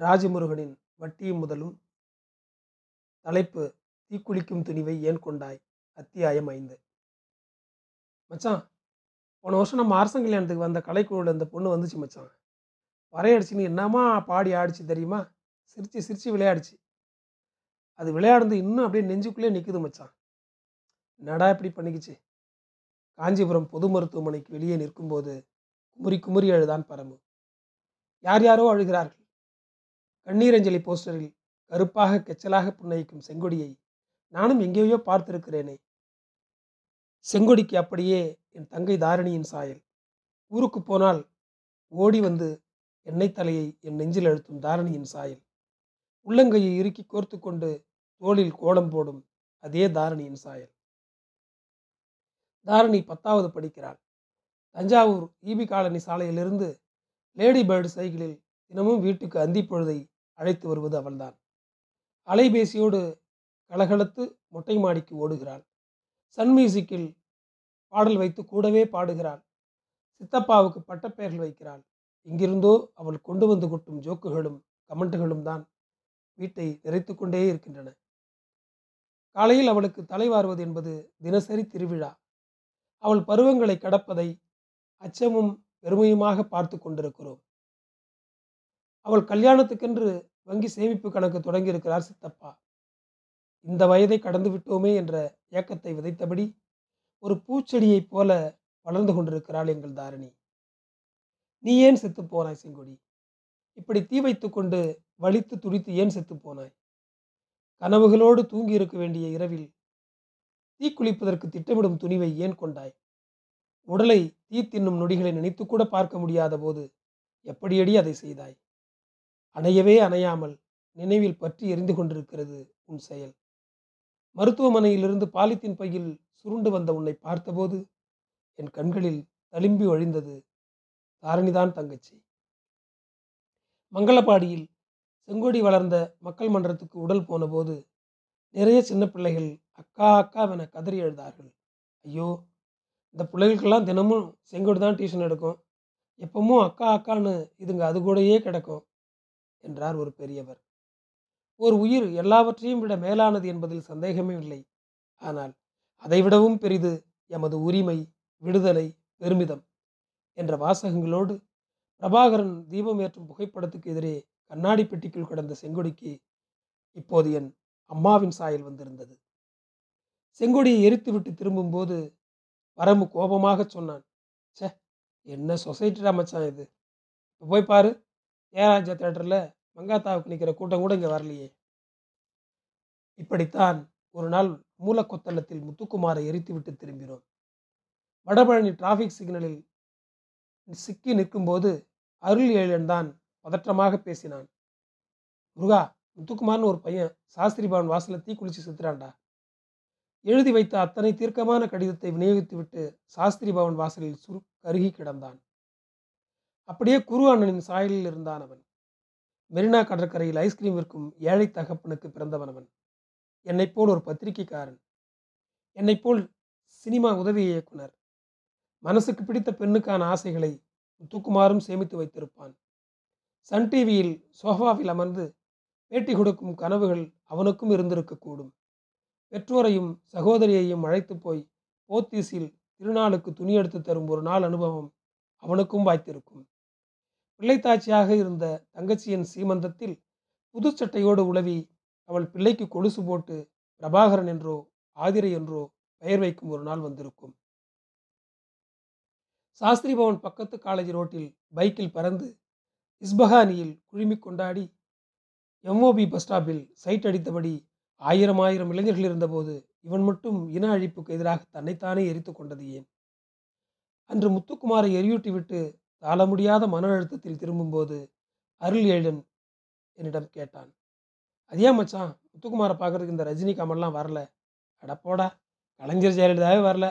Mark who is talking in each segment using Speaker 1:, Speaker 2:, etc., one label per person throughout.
Speaker 1: ராஜமுருகனின் வட்டியும் முதலும் தலைப்பு தீக்குளிக்கும் துணிவை ஏன் கொண்டாய்? அத்தியாயம் ஐந்து. மச்சான் போன வருஷம் நம்ம அரசன் கல்யாணத்துக்கு வந்த கலைக்குழுவில் அந்த பொண்ணு வந்துச்சு மச்சான். வரையடிச்சுன்னு என்னமா பாடி ஆடிச்சு தெரியுமா? சிரிச்சு சிரிச்சு விளையாடிச்சு. அது விளையாடுறது இன்னும் அப்படியே நெஞ்சுக்குள்ளே நிற்குது மச்சான். என்னடா இப்படி பண்ணிக்கிச்சு? காஞ்சிபுரம் பொது மருத்துவமனைக்கு வெளியே நிற்கும்போது குமுறி குமுறி அழுதான் பரமு. யார் யாரோ அழுகிறார்கள்? கண்ணீரஞ்சலி போஸ்டரில் கருப்பாக கெச்சலாக புன்னகிக்கும் செங்கொடியை நானும் எங்கேயோ பார்த்திருக்கிறேனே. செங்கொடிக்கு அப்படியே என் தங்கை தாரணியின் சாயல். ஊருக்கு போனால் ஓடி வந்து எண்ணெய் தலையை என் நெஞ்சில் அழுத்தும் தாரணியின் சாயல். உள்ளங்கையை இறுக்கி கோர்த்து கொண்டு தோளில் கோலம் போடும் அதே தாரணியின் சாயல். தாரணி பத்தாவது படிக்கிறாள். தஞ்சாவூர் ஈபி காலனி சாலையிலிருந்து லேடி பேர்டு சைக்கிளில் தினமும் வீட்டுக்கு அந்தி பொழுதை அழைத்து வருவது அவள்தான். அலைபேசியோடு கலகலத்து மொட்டை மாடிக்கு ஓடுகிறாள். சன் மியூசிக்கில் பாடல் வைத்து கூடவே பாடுகிறாள். சித்தப்பாவுக்கு பட்டப்பெயர்கள் வைக்கிறாள். இங்கிருந்தோ அவள் கொண்டு வந்து கொட்டும் ஜோக்குகளும் கமெண்ட்டுகளும் தான் வீட்டை நிறைத்து கொண்டே இருக்கின்றன. காலையில் அவளுக்கு தலைவார்வது என்பது தினசரி திருவிழா. அவள் பருவங்களை கடப்பதை அச்சமும் பெருமையுமாக பார்த்து கொண்டிருக்கிறோம். அவள் கல்யாணத்துக்கென்று வங்கி சேமிப்பு கணக்கு தொடங்கியிருக்கிறார் சித்தப்பா. இந்த வயதை கடந்து விட்டோமே என்ற ஏக்கத்தை விதைத்தபடி ஒரு பூச்செடியைப் போல வளர்ந்து கொண்டிருக்கிறாள் எங்கள் தாரணி. நீ ஏன் செத்து போனாய் செங்கொடி? இப்படி தீ வைத்து கொண்டு வலித்து துடித்து ஏன் செத்து போனாய்? கனவுகளோடு தூங்கி இருக்க வேண்டிய இரவில் தீக்குளிப்பதற்கு திட்டமிடும் துணிவை ஏன் கொண்டாய்? உடலை தீ தின்னும் நொடிகளை நினைத்து கூட பார்க்க முடியாத போது எப்படியடி அதை செய்தாய்? அணையவே அணையாமல் நினைவில் பற்றி எரிந்து கொண்டிருக்கிறது உன் செயல். மருத்துவமனையிலிருந்து பாலித்தீன் பையில் சுருண்டு வந்த உன்னை பார்த்தபோது என் கண்களில் தளிம்பி வழிந்தது தாரணிதான் தங்கச்சி. மங்களப்பாடியில் செங்கோடி வளர்ந்த மக்கள் மன்றத்துக்கு உடல் போனபோது நிறைய சின்ன பிள்ளைகள் அக்கா அக்காவென கதறி எழுதார்கள் ஐயோ இந்த பிள்ளைகளுக்கெல்லாம் தினமும் செங்கோடு தான் டியூஷன் எடுக்கும். எப்பவும் அக்கா அக்கான்னு இதுங்க அது கூடயே கிடக்கும். என்றார் ஒரு பெரியவர். ஒரு உயிர் எல்லாவற்றையும் விட மேலானது என்பதில் சந்தேகமே இல்லை. ஆனால் அதைவிடவும் பெரிது எமது உரிமை விடுதலை பெருமிதம் என்ற வாசகங்களோடு பிரபாகரன் தீபம் ஏற்றும் புகைப்படத்துக்கு எதிரே கண்ணாடி பெட்டிக்குள் கிடந்த செங்கொடிக்கு இப்போது என் அம்மாவின் சாயல் வந்திருந்தது. செங்கொடியை எரித்துவிட்டு திரும்பும்போது வரமு கோபமாக சொன்னான். ச்சே என்ன சொசைட்டிடா மச்சான் இது? போய் பாரு. ஏராஜா தேட்டரில் மங்காத்தாவுக்கு நிற்கிற கூட்டம் கூட இங்கே வரலையே. இப்படித்தான் ஒரு நாள் மூலக்கொத்தளத்தில் முத்துக்குமாரை எரித்துவிட்டு திரும்பினோம். வடபழனி டிராஃபிக் சிக்னலில் சிக்கி நிற்கும்போது அருள் ஏழன் தான் பதற்றமாக பேசினான். முருகா முத்துக்குமார்னு ஒரு பையன் சாஸ்திரி பவன் வாசல தீ குளிச்சு செத்துறான்டா. எழுதி வைத்த அத்தனை தீர்க்கமான கடிதத்தை விநியோகித்துவிட்டு சாஸ்திரி பவன் வாசலில் சுரு கருகி கிடந்தான். அப்படியே குரு அண்ணனின் சாயலில் இருந்தான் அவன். மெரினா கடற்கரையில் ஐஸ்கிரீம் விற்கும் ஏழை தகப்பனுக்கு பிறந்தவன் அவன். என்னைப் போல் ஒரு பத்திரிகைக்காரன். என்னைப் போல் சினிமா உதவி இயக்குனர். மனசுக்கு பிடித்த பெண்ணுக்கான ஆசைகளை முத்துக்குமாரும் சேமித்து வைத்திருப்பான். சன் டிவியில் சோஃபாவில் அமர்ந்து பேட்டி கொடுக்கும் கனவுகள் அவனுக்கும் இருந்திருக்கக்கூடும். பெற்றோரையும் சகோதரியையும் அழைத்து போய் போத்தீஸில் திருநாளுக்கு துணி எடுத்து தரும் ஒரு நாள் அனுபவம் அவனுக்கும் வாய்த்திருக்கும். பிள்ளைத்தாச்சியாக இருந்த தங்கச்சியின் சீமந்தத்தில் புது சட்டையோடு உளவி அவள் பிள்ளைக்கு கொலுசு போட்டு பிரபாகரன் என்றோ ஆதிரை என்றோ பெயர் வைக்கும் ஒரு நாள் வந்திருக்கும். சாஸ்திரி பவன் பக்கத்து காலேஜ் ரோட்டில் பைக்கில் பறந்து இஸ்பஹானியில் குழுமி கொண்டாடி எம்ஓபி பஸ் ஸ்டாப்பில் சைட் அடித்தபடி ஆயிரம் ஆயிரம் இளைஞர்கள் இருந்தபோது இவன் மட்டும் இன அழிப்புக்கு எதிராக தன்னைத்தானே எரித்து கொண்டது ஏன்? அன்று முத்துக்குமாரை எரியூட்டி விட்டு தாழ முடியாத மன அழுத்தத்தில் திரும்பும்போது அருள் ஏழன் என்னிடம் கேட்டான். அதே மச்சான்? முத்துக்குமாரை பார்க்கறதுக்கு இந்த ரஜினி கமல்லாம் வரல. அடப்போடா கலைஞர் ஜெயலலிதாவே வரல.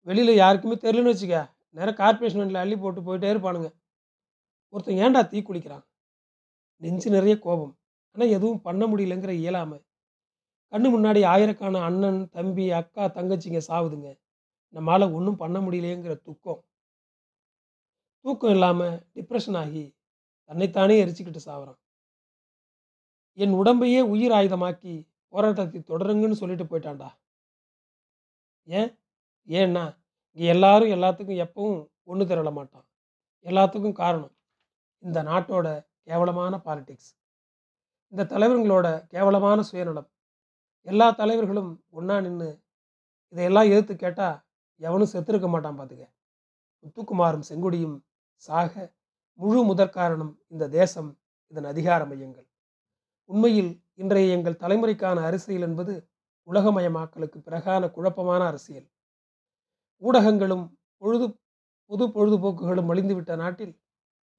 Speaker 1: வெளியில் யாருக்குமே தெரிலன்னு வச்சுக்க நேரம் கார்பரேஷன் அள்ளி போட்டு போயிட்டே இருப்பானுங்க. ஒருத்தன் ஏன்டா தீ குளிக்கிறான்? நெஞ்சு நிறைய கோபம். ஆனால் எதுவும் பண்ண முடியலங்கிற இயலாமை. கண்ணு முன்னாடி ஆயிரக்கான அண்ணன் தம்பி அக்கா தங்கச்சிங்க சாவுதுங்க. நம்மளால் ஒன்றும் பண்ண முடியலையேங்கிற துக்கம். தூக்கம் இல்லாமல் டிப்ரெஷன் ஆகி தன்னைத்தானே எரிச்சுக்கிட்டு சாவறான். என் உடம்பையே உயிர் ஆயுதமாக்கி போராட்டத்தை தொடருங்கன்னு சொல்லிட்டு போயிட்டான்டா. ஏன்? ஏன்னா இங்கே எல்லாரும் எல்லாத்துக்கும் எப்பவும் ஒன்று திரள மாட்டான். எல்லாத்துக்கும் காரணம் இந்த நாட்டோட கேவலமான பாலிடிக்ஸ் இந்த தலைவர்களோட கேவலமான சுயநலம். எல்லா தலைவர்களும் ஒன்றா நின்று இதையெல்லாம் எதிர்த்து கேட்டால் எவனும் செத்துருக்க மாட்டான் பார்த்துக்க முத்துக்குமாரும் செங்குடியும் சாக முழு முதற் காரணம் இந்த தேசம் இதன் அதிகார மையங்கள். உண்மையில் இன்றைய எங்கள் தலைமுறைக்கான அரசியல் என்பது உலகமயமாக்கலுக்கு பிறகான குழப்பமான அரசியல். ஊடகங்களும் பொழுது பொது பொழுதுபோக்குகளும் மலிந்துவிட்ட நாட்டில்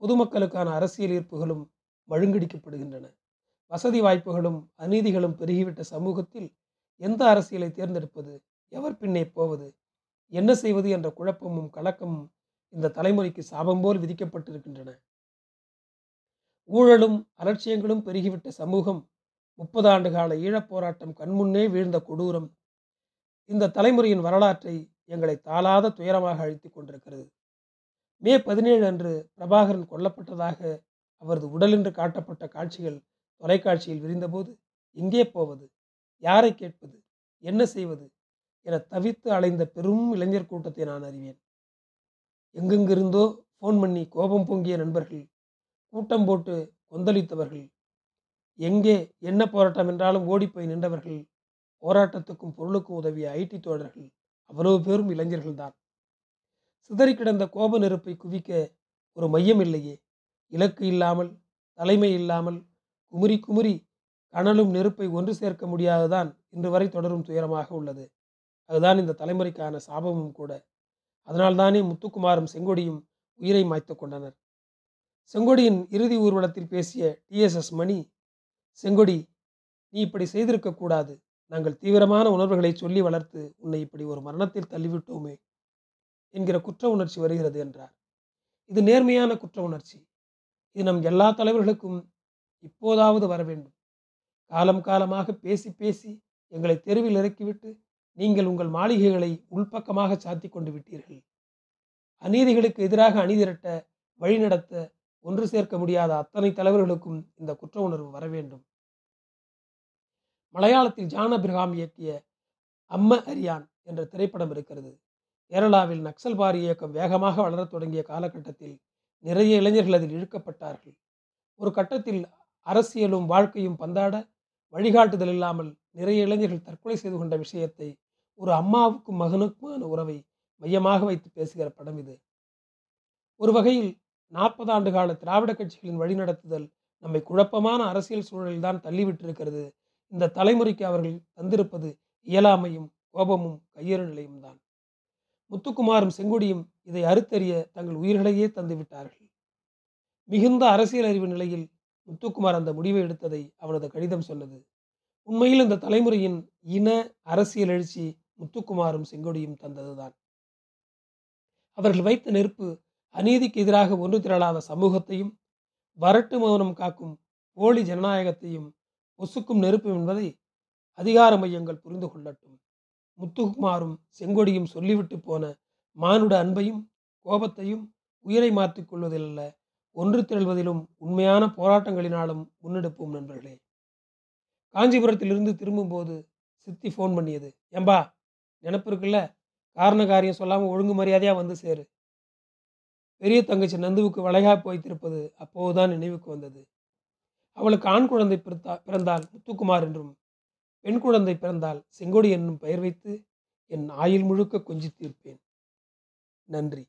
Speaker 1: பொதுமக்களுக்கான அரசியல் ஈர்ப்புகளும் மழுங்கடிக்கப்படுகின்றன. வசதி வாய்ப்புகளும் அநீதிகளும் பெருகிவிட்ட சமூகத்தில் எந்த அரசியலை தேர்ந்தெடுப்பது எவர் பின்னே போவது என்ன செய்வது என்ற குழப்பமும் கலக்கமும் இந்த தலைமுறைக்கு சாபம் போல் விதிக்கப்பட்டிருக்கின்றன. ஊழலும் அலட்சியங்களும் பெருகிவிட்ட சமூகம் முப்பது ஆண்டு கால ஈழப் போராட்டம் கண்முன்னே வீழ்ந்த கொடூரம். இந்த தலைமுறையின் வரலாற்றை எங்களை தாளாத துயரமாக அழித்துக் கொண்டிருக்கிறது. மே பதினேழு அன்று பிரபாகரன் கொல்லப்பட்டதாக அவரது உடலென்று காட்டப்பட்ட காட்சிகள் தொலைக்காட்சியில் விரிந்தபோது எங்கே போவது யாரை கேட்பது என்ன செய்வது என தவித்து அலைந்த பெரும் இளைஞர் கூட்டத்தை நான் அறிவேன். எங்கெங்கிருந்தோ ஃபோன் பண்ணி கோபம் பொங்கிய நண்பர்கள் கூட்டம் போட்டு கொந்தளித்தவர்கள் எங்கே என்ன போராட்டம் என்றாலும் ஓடிப்போய் நின்றவர்கள் போராட்டத்துக்கும் பொருளுக்கும் உதவிய ஐடி தோழர்கள் அவ்வளவு பேரும் இளைஞர்கள்தான் சிதறி கிடந்த கோப நெருப்பை குவிக்க ஒரு மையம் இல்லையே. இலக்கு இல்லாமல் தலைமை இல்லாமல் குமுறி குமுறி கனலும் நெருப்பை ஒன்று சேர்க்க முடியாததான் இன்று வரை தொடரும் துயரமாக உள்ளது. அதுதான் இந்த தலைமுறைக்கான சாபமும் கூட. அதனால்தானே முத்துக்குமாரும் செங்கொடியும் உயிரை மாய்த்து கொண்டனர். செங்கொடியின் இறுதி ஊர்வலத்தில் பேசிய டிஎஸ்எஸ் மணி செங்கொடி நீ இப்படி செய்திருக்க கூடாது. நாங்கள் தீவிரமான உணர்வுகளை சொல்லி வளர்த்து உன்னை இப்படி ஒரு மரணத்தில் தள்ளிவிட்டோமே என்கிற குற்ற உணர்ச்சி வருகிறது என்றார். இது நேர்மையான குற்ற உணர்ச்சி. இது நம் எல்லா தலைவர்களுக்கும் இப்போதாவது வர வேண்டும் காலம் காலமாக பேசி பேசி எங்களை தெருவில் இறக்கிவிட்டு நீங்கள் உங்கள் மாளிகைகளை உள்பக்கமாக சாத்தி கொண்டு விட்டீர்கள். அநீதிகளுக்கு எதிராக அணிதிரட்ட வழிநடத்த ஒன்று சேர்க்க முடியாத அத்தனை தலைவர்களுக்கும் இந்த குற்ற உணர்வு வர வேண்டும். மலையாளத்தில் ஜான் அப்ரஹாம் இயக்கிய அம்ம அரியான் என்ற திரைப்படம் இருக்கிறது. கேரளாவில் நக்சல் பாரி இயக்கம் வேகமாக வளரத் தொடங்கிய காலகட்டத்தில் நிறைய இளைஞர்கள் அதில் இழுக்கப்பட்டார்கள். ஒரு கட்டத்தில் அரசியலும் வாழ்க்கையும் பந்தாட வழிகாட்டுதல் இல்லாமல் நிறைய இளைஞர்கள் தற்கொலை செய்து கொண்ட விஷயத்தை ஒரு அம்மாவுக்கும் மகனுக்குமான உறவை மையமாக வைத்து பேசுகிற படம் இது. ஒரு வகையில் நாற்பது ஆண்டு கால திராவிட கட்சிகளின் வழிநடத்துதல் நம்மை குழப்பமான அரசியல் சூழலில் தான் தள்ளிவிட்டிருக்கிறது. இந்த தலைமுறைக்கு அவர்கள் தந்திருப்பது இயலாமையும் கோபமும் கையறு நிலையும் தான். முத்துக்குமாரும் செங்கொடியும் இதை அறுத்தறிய தங்கள் உயிர்களையே தந்துவிட்டார்கள் மிகுந்த அரசியல் அறிவு நிலையில் முத்துக்குமார் அந்த முடிவை எடுத்ததை அவனது கடிதம் சொன்னது உண்மையில் இந்த தலைமுறையின் இன அரசியல் எழுச்சி முத்துக்குமாரும் செங்கொடியும் தந்ததுதான். அவர்கள் வைத்த நெருப்பு அநீதிக்கு எதிராக ஒன்று திரளாத சமூகத்தையும் வரட்டு மௌனம் காக்கும் போலி ஜனநாயகத்தையும் ஒசுக்கும் நெருப்பு என்பதை அதிகார மையங்கள் புரிந்து கொள்ளட்டும். முத்துக்குமாரும் செங்கொடியும் சொல்லிவிட்டு போன மானுட அன்பையும் கோபத்தையும் உயிரை மாற்றிக் கொள்வதில் ஒன்று திரள்வதிலும் உண்மையான போராட்டங்களினாலும் முன்னெடுப்போம் நண்பர்களே. காஞ்சிபுரத்திலிருந்து திரும்பும்போது சித்தி ஃபோன் பண்ணியது ஏம்பா நினப்பு இருக்குல்ல? காரண காரியம் சொல்லாமல் ஒழுங்கு மரியாதையாக வந்து சேரு. பெரிய தங்கச்சி நந்துவுக்கு வளைகாப்பு வைத்திருப்பது அப்போதுதான் நினைவுக்கு வந்தது. அவளுக்கு ஆண் குழந்தை பிறந்தா பிறந்தால் முத்துக்குமார் என்றும் பெண் குழந்தை பிறந்தால் செங்கோடி என்னும் பெயர் வைத்து என் ஆயில் முழுக்க கொஞ்சி தீர்ப்பேன். நன்றி.